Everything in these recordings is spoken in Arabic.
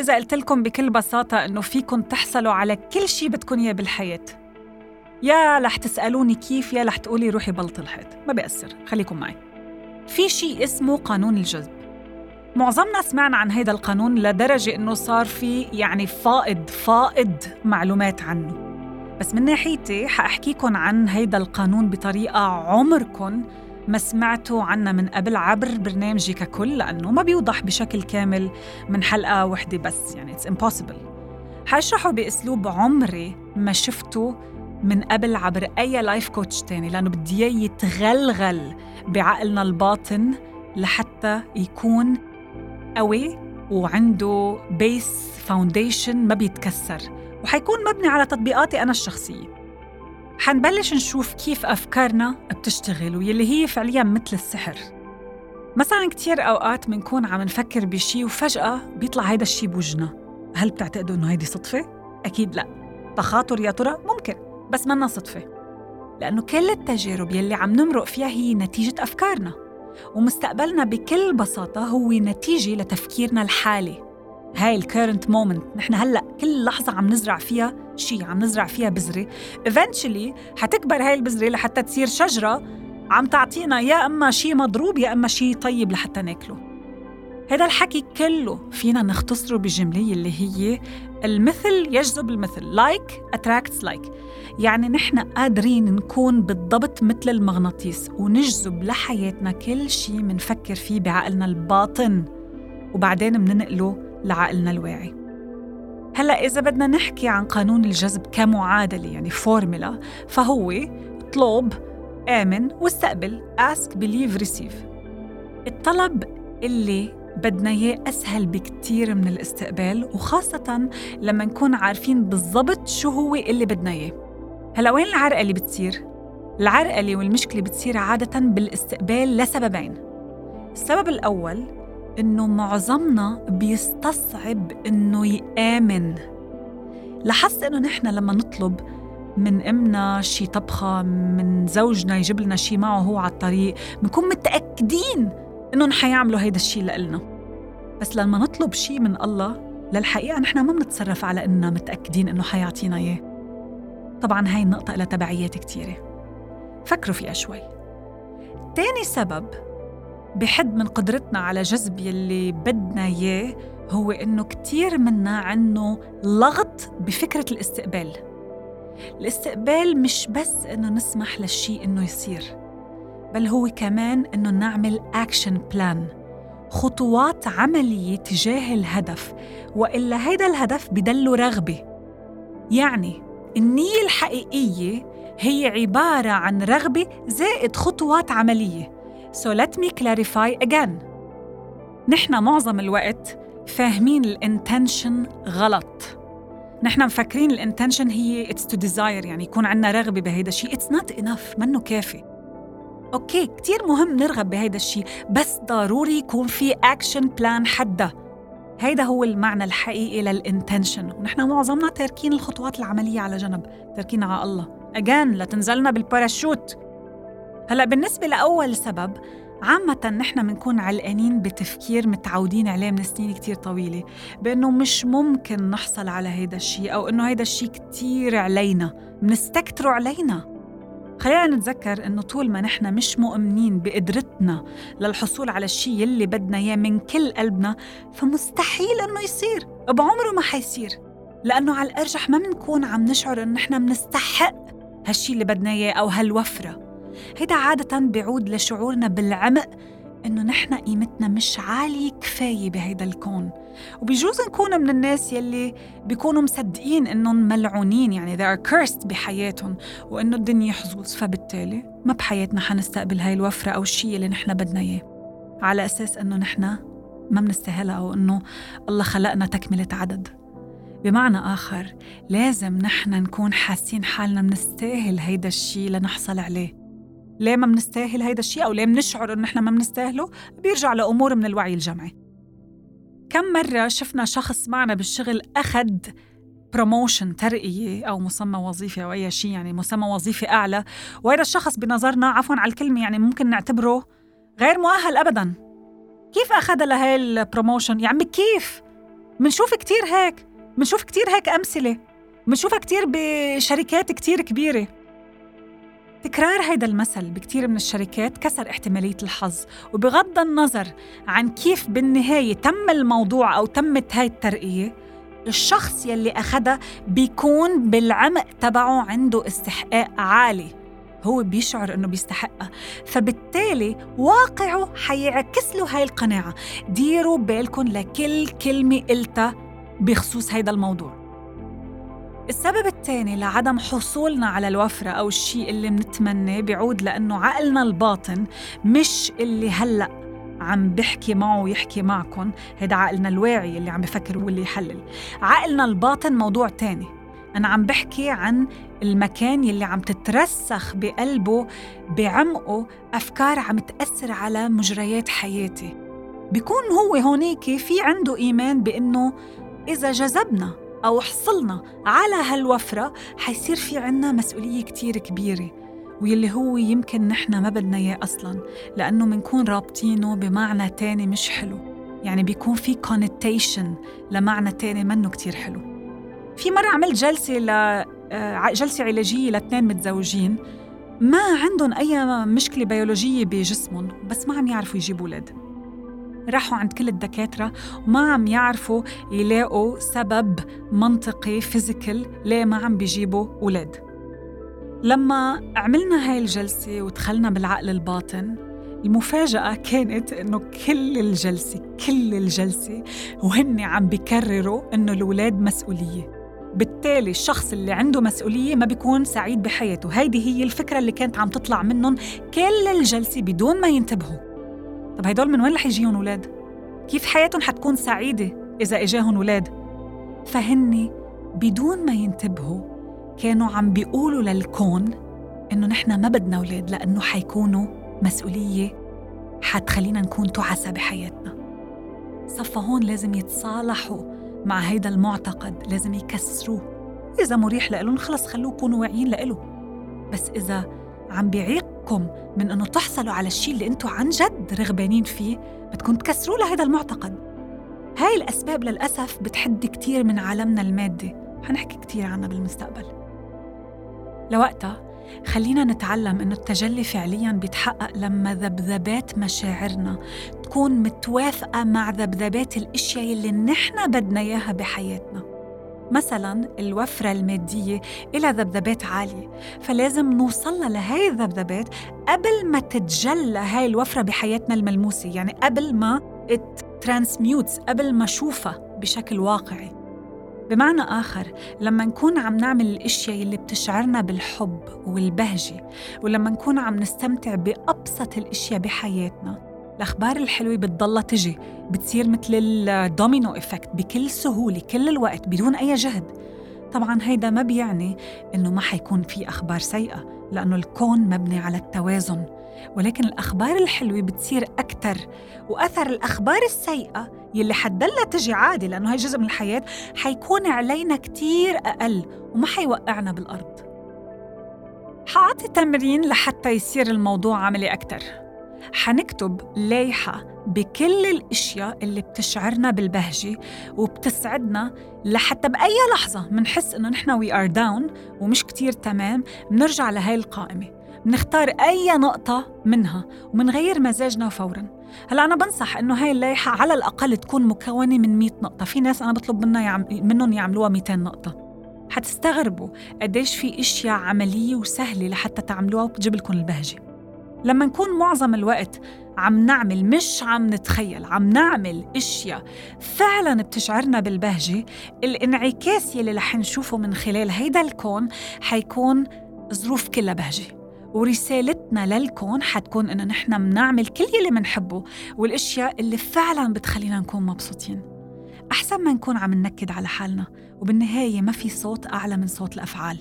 إذا قلت لكم بكل بساطة إنه فيكم تحصلوا على كل شيء بدكم إياه بالحياة. يا رح تسألوني كيف يا رح تقولي روحي بلط الحيط. ما بيأثر خليكم معي. في شيء اسمه قانون الجذب. معظمنا سمعنا عن هيدا القانون لدرجة إنه صار في يعني فائض فائض معلومات عنه. بس من ناحيتي حأحكيكم عن هيدا القانون بطريقة عمركم ما سمعتوا عنا من قبل عبر برنامجي ككل لأنه ما بيوضح بشكل كامل من حلقة وحدة بس يعني it's impossible. حاشرحه بأسلوب عمري ما شفته من قبل عبر أي life coach تاني لأنه بدي إياه يتغلغل بعقلنا الباطن لحتى يكون قوي وعنده base foundation ما بيتكسر. وحيكون مبني على تطبيقاتي أنا الشخصية. حنبلش نشوف كيف أفكارنا بتشتغل واللي هي فعليا مثل السحر. مثلا كتير أوقات بنكون عم نفكر بشي وفجأة بيطلع هيدا الشي بوجهنا هل بتعتقدوا إنه هيدي صدفة؟ أكيد لا. تخاطر يا ترى؟ ممكن. بس منا صدفة. لأنه كل التجارب يلي عم نمرق فيها هي نتيجة أفكارنا. ومستقبلنا بكل بساطة هو نتيجة لتفكيرنا الحالي. هاي ال current moment نحن هلأ كل لحظة عم نزرع فيها شيء عم نزرع فيها بذرة. Eventually حتكبر هاي البذرة لحتى تصير شجرة عم تعطينا يا إما شيء مضروب يا إما شيء طيب لحتى ناكله. هذا الحكي كله فينا نختصره بجملة اللي هي المثل يجذب المثل. like attracts like يعني نحن قادرين نكون بالضبط مثل المغناطيس ونجذب لحياتنا كل شيء منفكر فيه بعقلنا الباطن. وبعدين مننقله لعقلنا الواعي. هلا إذا بدنا نحكي عن قانون الجذب كمعادلة يعني فورمولا فهو اطلب آمن واستقبل ask believe receive. الطلب اللي بدنا إياه أسهل بكتير من الاستقبال وخاصة لما نكون عارفين بالضبط شو هو اللي بدنا إياه. هلا وين العرقة اللي بتصير؟ العرقلة والمشكلة بتصير عادة بالاستقبال لسببين. السبب الأول إنه معظمنا بيستصعب إنه يآمن. لاحظت إنه نحن لما نطلب من أمنا شي طبخة من زوجنا يجيب لنا شي معه هو على الطريق بنكون متأكدين إنهم حيعملوا هيدا الشي لإلنا. بس لما نطلب شي من الله للحقيقة نحن ما بنتصرف على إننا متأكدين إنه حيعطينا إياه. طبعا هاي النقطة لها تبعيات كتيرة. فكروا فيها شوي. تاني سبب بحد من قدرتنا على جذب يلي بدنا إياه هو إنه كتير منا عنه لغط بفكرة الاستقبال. الاستقبال مش بس إنه نسمح للشيء إنه يصير بل هو كمان إنه نعمل أكشن بلان خطوات عملية تجاه الهدف وإلا هيدا الهدف بدله رغبة. يعني النية الحقيقية هي عبارة عن رغبة زائد خطوات عملية. So let me clarify again. نحن معظم الوقت فاهمين ال intention غلط. نحن مفكرين ال intention هي it's to desire يعني يكون عندنا رغبة بهيدا الشيء it's not enough منه كافي. okay كتير مهم نرغب بهيدا الشيء بس ضروري يكون في action plan حدا هيدا هو المعنى الحقيقي لل intention ونحن معظمنا تاركين الخطوات العملية على جنب تاركينها على الله أجان لتنزلنا بالباراشوت هلا بالنسبة لأول سبب عامة نحن بنكون علقانين بتفكير متعودين عليه من سنين كتير طويلة بأنه مش ممكن نحصل على هيدا الشيء أو أنه هيدا الشيء كتير علينا منستكتره علينا. خلينا نتذكر إنه طول ما نحن مش مؤمنين بقدرتنا للحصول على الشيء يلي بدنا إياه من كل قلبنا فمستحيل إنه يصير بعمره ما حيصير لأنه على الأرجح ما بنكون عم نشعر انه نحن بنستحق هالشي اللي بدنا إياه أو هالوفرة. هيدا عادة بيعود لشعورنا بالعمق إنه نحن قيمتنا مش عالية كفاية بهيدا الكون. وبيجوز نكون من الناس يلي بيكونوا مصدقين إنهم ملعونين يعني they are cursed بحياتهم وإنه الدنيا حظوظ. فبالتالي ما بحياتنا حنستقبل هاي الوفرة أو الشيء اللي نحن بدنا إياه. على أساس إنه نحن ما منستاهلها أو إنه الله خلقنا تكملة عدد. بمعنى آخر لازم نحن نكون حاسين حالنا منستاهل هيدا الشيء لنحصل عليه. ليه ما منستاهل هيدا الشيء أو ليه منشعر إنه نحن ما منستاهله بيرجع لأمور من الوعي الجمعي كم مرة شفنا شخص معنا بالشغل أخذ بروموشن ترقية أو مسمى وظيفي أو أي شيء يعني مسمى وظيفي أعلى وهذا الشخص بنظرنا عفوا على الكلمة يعني ممكن نعتبره غير مؤهل أبدا كيف أخذ لهي البروموشن؟ يا عمي كيف؟ منشوف كتير هيك منشوف كتير هيك أمثلة منشوفها كتير بشركات كتير كبيرة تكرار هيدا المثل بكتير من الشركات كسر احتمالية الحظ وبغض النظر عن كيف بالنهاية تم الموضوع أو تمت هاي الترقية الشخص يلي أخدها بيكون بالعمق تبعه عنده استحقاق عالي هو بيشعر إنه بيستحقها. فبالتالي واقعه حيعكس له هاي القناعة ديروا بالكم لكل كلمة قلتها بخصوص هيدا الموضوع. السبب الثاني لعدم حصولنا على الوفرة أو الشيء اللي منتمناه بيعود لأنه عقلنا الباطن مش اللي هلأ عم بحكي معه ويحكي معكم هيدا عقلنا الواعي اللي عم بفكر واللي يحلل. عقلنا الباطن موضوع تاني. أنا عم بحكي عن المكان يلي عم تترسخ بقلبه بعمقه أفكار عم تأثر على مجريات حياتي. بيكون هو هونيك في عنده إيمان بأنه إذا جذبنا أو حصلنا على هالوفرة حيصير في عنا مسؤولية كتير كبيرة واللي هو يمكن نحن ما بدنا إياه أصلا لأنه منكون رابطينه بمعنى تاني مش حلو. يعني بيكون في كونتيشن لمعنى تاني منه كتير حلو. في مرة عملت جلسة ل آه، جلسة علاجية لاثنين متزوجين. ما عندهم أي مشكلة بيولوجية بجسمهم بس ما عم يعرفوا يجيبوا أولاد. راحوا عند كل الدكاترة وما عم يعرفوا يلاقوا سبب منطقي فيزيكال ليه ما عم بيجيبوا أولاد. لما عملنا هاي الجلسة ودخلنا بالعقل الباطن المفاجأة كانت إنه كل الجلسة كل الجلسة وهن عم بيكرروا إنه الأولاد مسؤولية. بالتالي الشخص اللي عنده مسؤولية ما بيكون سعيد بحياته. هيدي هي الفكرة اللي كانت عم تطلع منهم كل الجلسة بدون ما ينتبهوا. طب هدول من وين رح يجيهم ولاد؟ كيف حياتهم حتكون سعيدة إذا إجاهم ولاد؟ فهني بدون ما ينتبهوا كانوا عم بيقولوا للكون إنه نحن ما بدنا ولاد لأنه حيكونوا مسؤولية حتخلينا نكون تعسى بحياتنا صفى هون لازم يتصالحوا مع هيدا المعتقد لازم يكسروه إذا مريح لإلهم خلص خلوه يكونوا واعيين لإله بس إذا عم بيعيقكم من إنه تحصلوا على الشيء اللي أنتم عن جد رغبانين فيه بدكم تكسروا لهذا المعتقد. هاي الأسباب للأسف بتحدي كتير من عالمنا المادي. حنحكي كتير عنها بالمستقبل. لوقتها خلينا نتعلم إنه التجلي فعليا بيتحقق لما ذبذبات مشاعرنا تكون متوافقة مع ذبذبات الأشياء اللي نحن بدنا إياها بحياتنا. مثلا الوفرة المادية إلى ذبذبات عالية فلازم نوصل لهي الذبذبات قبل ما تتجلى هاي الوفرة بحياتنا الملموسة يعني قبل ما ترانسميوتس قبل ما شوفها بشكل واقعي. بمعنى آخر لما نكون عم نعمل الأشياء اللي بتشعرنا بالحب والبهجة ولما نكون عم نستمتع بأبسط الأشياء بحياتنا الأخبار الحلوة بتضلها تجي بتصير مثل ال domino effect بكل سهولة كل الوقت بدون أي جهد. طبعا هيدا ما بيعني إنه ما حيكون في أخبار سيئة لأنه الكون مبني على التوازن. ولكن الأخبار الحلوة بتصير أكثر وأثر الأخبار السيئة يلي حتضلها تجي عادي لأنه هي جزء من الحياة حيكون علينا كتير أقل وما حيوقعنا بالأرض. حأعطي تمرين لحتى يصير الموضوع عملي أكثر حنكتب لايحة بكل الأشياء اللي بتشعرنا بالبهجة وبتسعدنا لحتى بأي لحظة منحس إنه نحن we are down ومش كتير تمام بنرجع لهي القائمة. بنختار أي نقطة منها ومنغير مزاجنا فورا. هلأ أنا بنصح إنه هاي اللائحة على الأقل تكون مكونة من 100 نقطة. في ناس أنا بطلب منها يعم... منهم يعملوها 200 نقطة. حتستغربوا قديش في أشياء عملية وسهلة لحتى تعملوها وبتجيب لكم البهجة. لما نكون معظم الوقت عم نعمل مش عم نتخيل عم نعمل إشياء فعلا بتشعرنا بالبهجة الانعكاس يلي رح نشوفه من خلال هيدا الكون حيكون ظروف كلها بهجة ورسالتنا للكون حتكون إنه نحن بنعمل كل يلي منحبه والأشياء اللي فعلا بتخلينا نكون مبسوطين. أحسن ما نكون عم ننكد على حالنا وبالنهاية ما في صوت أعلى من صوت الأفعال.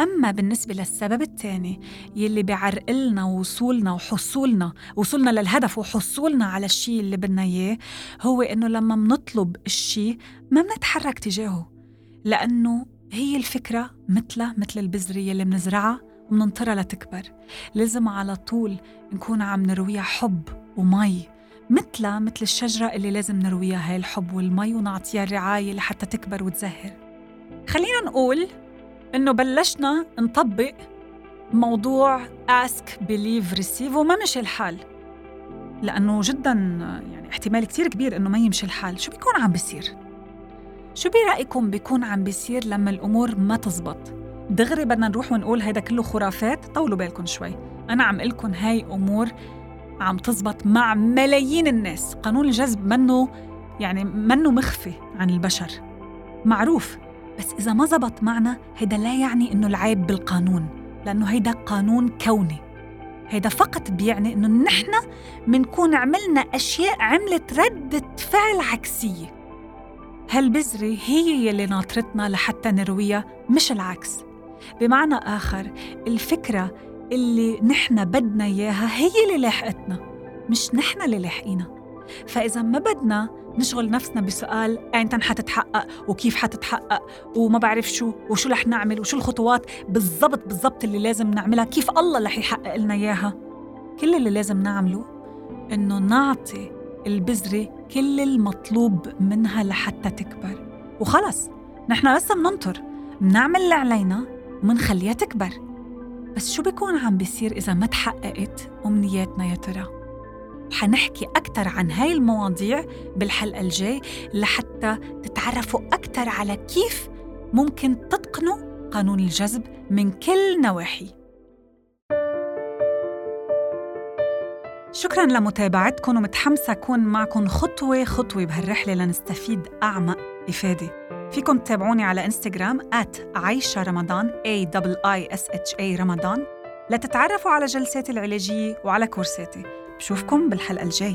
أما بالنسبة للسبب الثاني يلي بيعرقلنا وصولنا وحصولنا وصولنا للهدف وحصولنا على الشيء اللي بدنا إياه هو إنه لما منطلب الشيء ما بنتحرك تجاهه لأنه هي الفكرة مثلها مثل البذرة يلي منزرعها ومننطرها لتكبر. لازم على طول نكون عم نرويها حب ومي مثلها مثل الشجرة اللي لازم نرويها هاي الحب والمي ونعطيها الرعاية لحتى تكبر وتزهر. خلينا نقول إنه بلشنا نطبق موضوع ask believe receive وما مشي الحال. لأنه جدا يعني احتمال كتير كبير إنه ما يمشي الحال. شو بيكون عم بيصير؟ شو برأيكم بيكون عم بيصير لما الأمور ما تزبط؟ دغري بدنا نروح ونقول هيدا كله خرافات؟ طولوا بالكم شوي. أنا عم لكم هاي أمور عم تزبط مع ملايين الناس. قانون الجذب منه يعني منه مخفي عن البشر. معروف. بس إذا ما زبط معنا هيدا لا يعني إنه العيب بالقانون لأنه هيدا قانون كوني. هيدا فقط بيعني إنه نحن منكون عملنا أشياء عملت ردة فعل عكسية. هالبذرة هي يلي ناطرتنا لحتى نرويها مش العكس. بمعنى آخر الفكرة اللي نحن بدنا إياها هي اللي لاحقتنا مش نحن اللي لاحقينا فإذا ما بدنا نشغل نفسنا بسؤال ايمتى حتتحقق وكيف حتتحقق وما بعرف شو وشو رح نعمل وشو الخطوات بالضبط بالضبط اللي لازم نعملها كيف الله رح يحقق لنا إياها؟ كل اللي لازم نعمله إنه نعطي البذرة كل المطلوب منها لحتى تكبر. وخلص نحن بس مننطر منعمل اللي علينا ومنخليها تكبر. بس شو بيكون عم بيصير إذا ما تحققت أمنياتنا يا ترى؟ حنحكي أكثر عن هاي المواضيع بالحلقة الجاي لحتى تتعرفوا أكثر على كيف ممكن تتقنوا قانون الجذب من كل نواحي. شكرا لمتابعتكم ومتحمسة أكون معكم خطوة خطوة بهالرحلة لنستفيد أعمق إفادة. فيكم تتابعوني على إنستغرام عايشة رمضان A I S H A رمضان. لتتعرفوا على جلساتي العلاجية وعلى كورساتي. بشوفكم بالحلقة الجاي